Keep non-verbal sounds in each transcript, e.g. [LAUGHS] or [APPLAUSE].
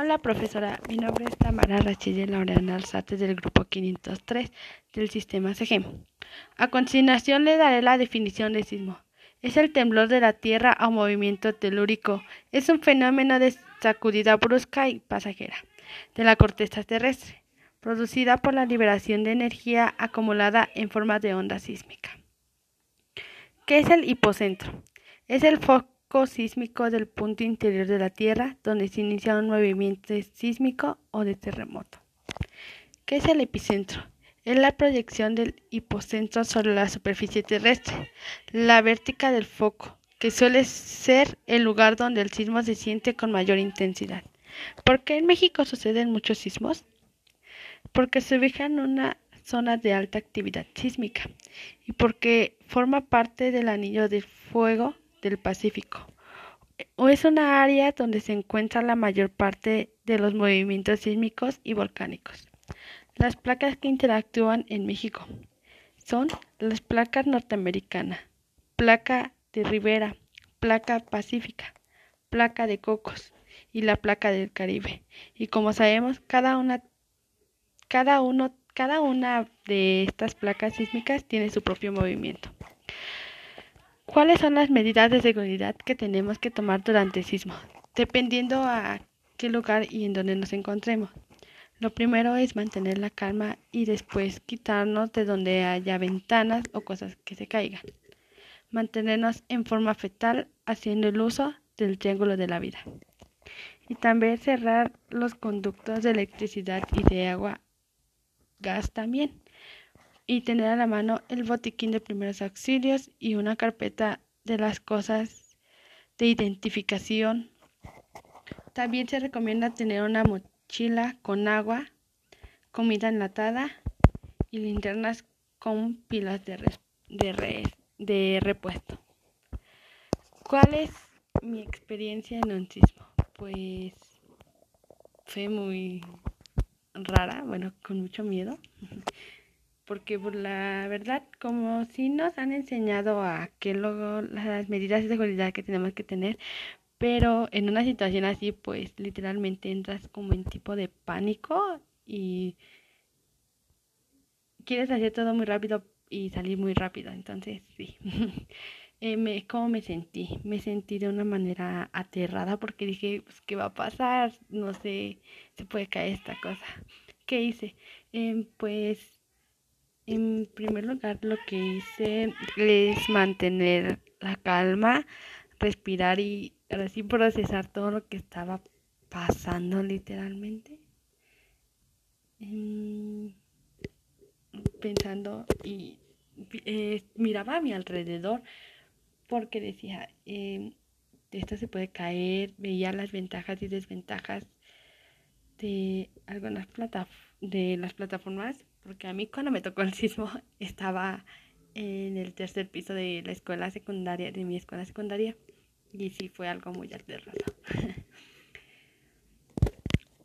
Hola profesora, mi nombre es Tamara Rachid Laureana Alzate del grupo 503 del sistema CG. A continuación le daré la definición de sismo. Es el temblor de la Tierra o movimiento telúrico. Es un fenómeno de sacudida brusca y pasajera de la corteza terrestre, producida por la liberación de energía acumulada en forma de onda sísmica. ¿Qué es el hipocentro? Es el foco sísmico del punto interior de la Tierra donde se inicia un movimiento sísmico o de terremoto. ¿Qué es el epicentro? Es la proyección del hipocentro sobre la superficie terrestre, la vértica del foco, que suele ser el lugar donde el sismo se siente con mayor intensidad. ¿Por qué en México suceden muchos sismos? Porque se ubica en una zona de alta actividad sísmica y porque forma parte del anillo de fuego del Pacífico. Es una área donde se encuentra la mayor parte de los movimientos sísmicos y volcánicos. Las placas que interactúan en México son las placas norteamericanas, placa de Rivera, placa pacífica, placa de Cocos y la placa del Caribe. Y como sabemos, cada una, cada uno, cada una de estas placas sísmicas tiene su propio movimiento. ¿Cuáles son las medidas de seguridad que tenemos que tomar durante el sismo? Dependiendo a qué lugar y en dónde nos encontremos. Lo primero es mantener la calma y después quitarnos de donde haya ventanas o cosas que se caigan. Mantenernos en forma fetal haciendo el uso del triángulo de la vida. Y también cerrar los conductos de electricidad y de agua, gas también y tener a la mano el botiquín de primeros auxilios y una carpeta de las cosas de identificación. También se recomienda tener una mochila con agua, comida enlatada y linternas con pilas de, repuesto. ¿Cuál es mi experiencia en un sismo? Pues fue muy rara, bueno, con mucho miedo porque por la verdad, como si nos han enseñado a que luego las medidas de seguridad que tenemos que tener, pero en una situación así, pues literalmente entras como en tipo de pánico y quieres hacer todo muy rápido y salir muy rápido. Entonces, sí. [LAUGHS] eh, me, ¿Cómo me sentí? Me sentí de una manera aterrada porque dije, pues, ¿qué va a pasar? No sé, se puede caer esta cosa. ¿Qué hice? Eh, pues en primer lugar, lo que hice es mantener la calma, respirar y así procesar todo lo que estaba pasando literalmente. Em, pensando y eh, miraba a mi alrededor porque decía, em, esto se puede caer, veía las ventajas y desventajas de algunas de las plataformas porque a mí cuando me tocó el sismo [LAUGHS] estaba en el tercer piso de la escuela secundaria, de mi escuela secundaria, y sí fue algo muy aterrador. [LAUGHS]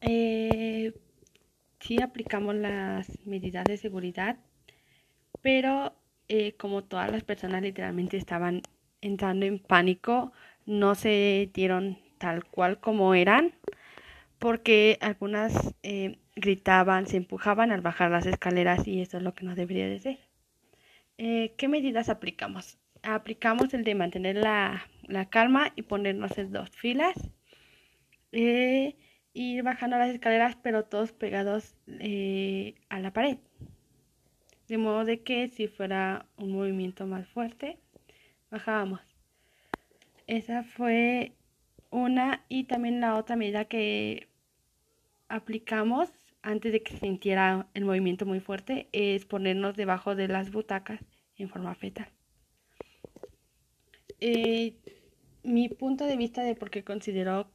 eh, sí aplicamos las medidas de seguridad, pero eh, como todas las personas literalmente estaban entrando en pánico, no se dieron tal cual como eran, porque algunas eh, gritaban, se empujaban al bajar las escaleras y eso es lo que no debería de ser. Eh, ¿Qué medidas aplicamos? Aplicamos el de mantener la, calma y ponernos en dos filas. Eh, ir bajando las escaleras pero todos pegados eh, a la pared. De modo de que si fuera un movimiento más fuerte, bajábamos. Esa fue una y también la otra medida que aplicamos antes de que se sintiera el movimiento muy fuerte es ponernos debajo de las butacas en forma fetal. Eh, mi punto de vista de por qué considero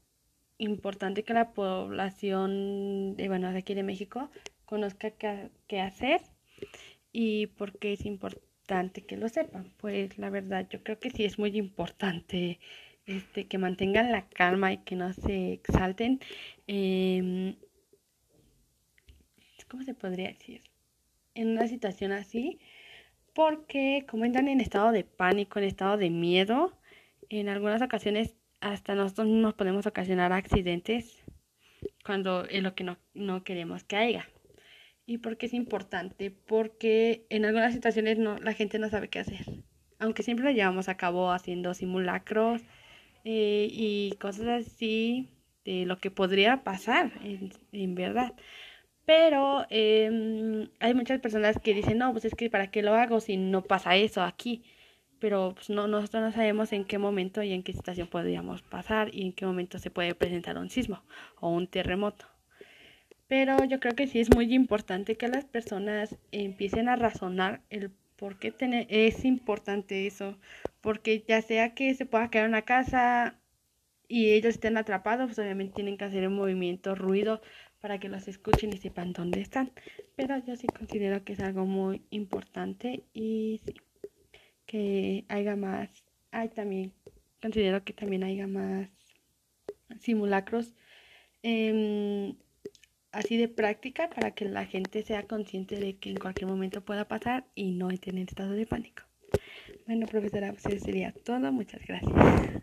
importante que la población de, bueno, de aquí de México conozca qué, hacer y por qué es importante que lo sepan. Pues la verdad, yo creo que sí es muy importante este, que mantengan la calma y que no se exalten. Em, ¿cómo se podría decir? En una situación así, porque como entran en estado de pánico, en estado de miedo, en algunas ocasiones hasta nosotros nos podemos ocasionar accidentes cuando es lo que no, no queremos que haya. ¿Y por qué es importante? Porque en algunas situaciones no, la gente no sabe qué hacer. Aunque siempre lo llevamos a cabo haciendo simulacros eh, y cosas así de lo que podría pasar en, en verdad. Pero eh, hay muchas personas que dicen, no, pues es que para qué lo hago si no pasa eso aquí. Pero pues no, nosotros no sabemos en qué momento y en qué situación podríamos pasar y en qué momento se puede presentar un sismo o un terremoto. Pero yo creo que sí es muy importante que las personas empiecen a razonar el por qué tener, es importante eso. Porque ya sea que se pueda en una casa y ellos estén atrapados, pues obviamente tienen que hacer un movimiento, ruido para que los escuchen y sepan dónde están. Pero yo sí considero que es algo muy importante y sí, que haya más, hay también, considero que también haya más simulacros eh, así de práctica para que la gente sea consciente de que en cualquier momento pueda pasar y no estén en estado de pánico. Bueno, profesora, pues eso sería todo. Muchas gracias.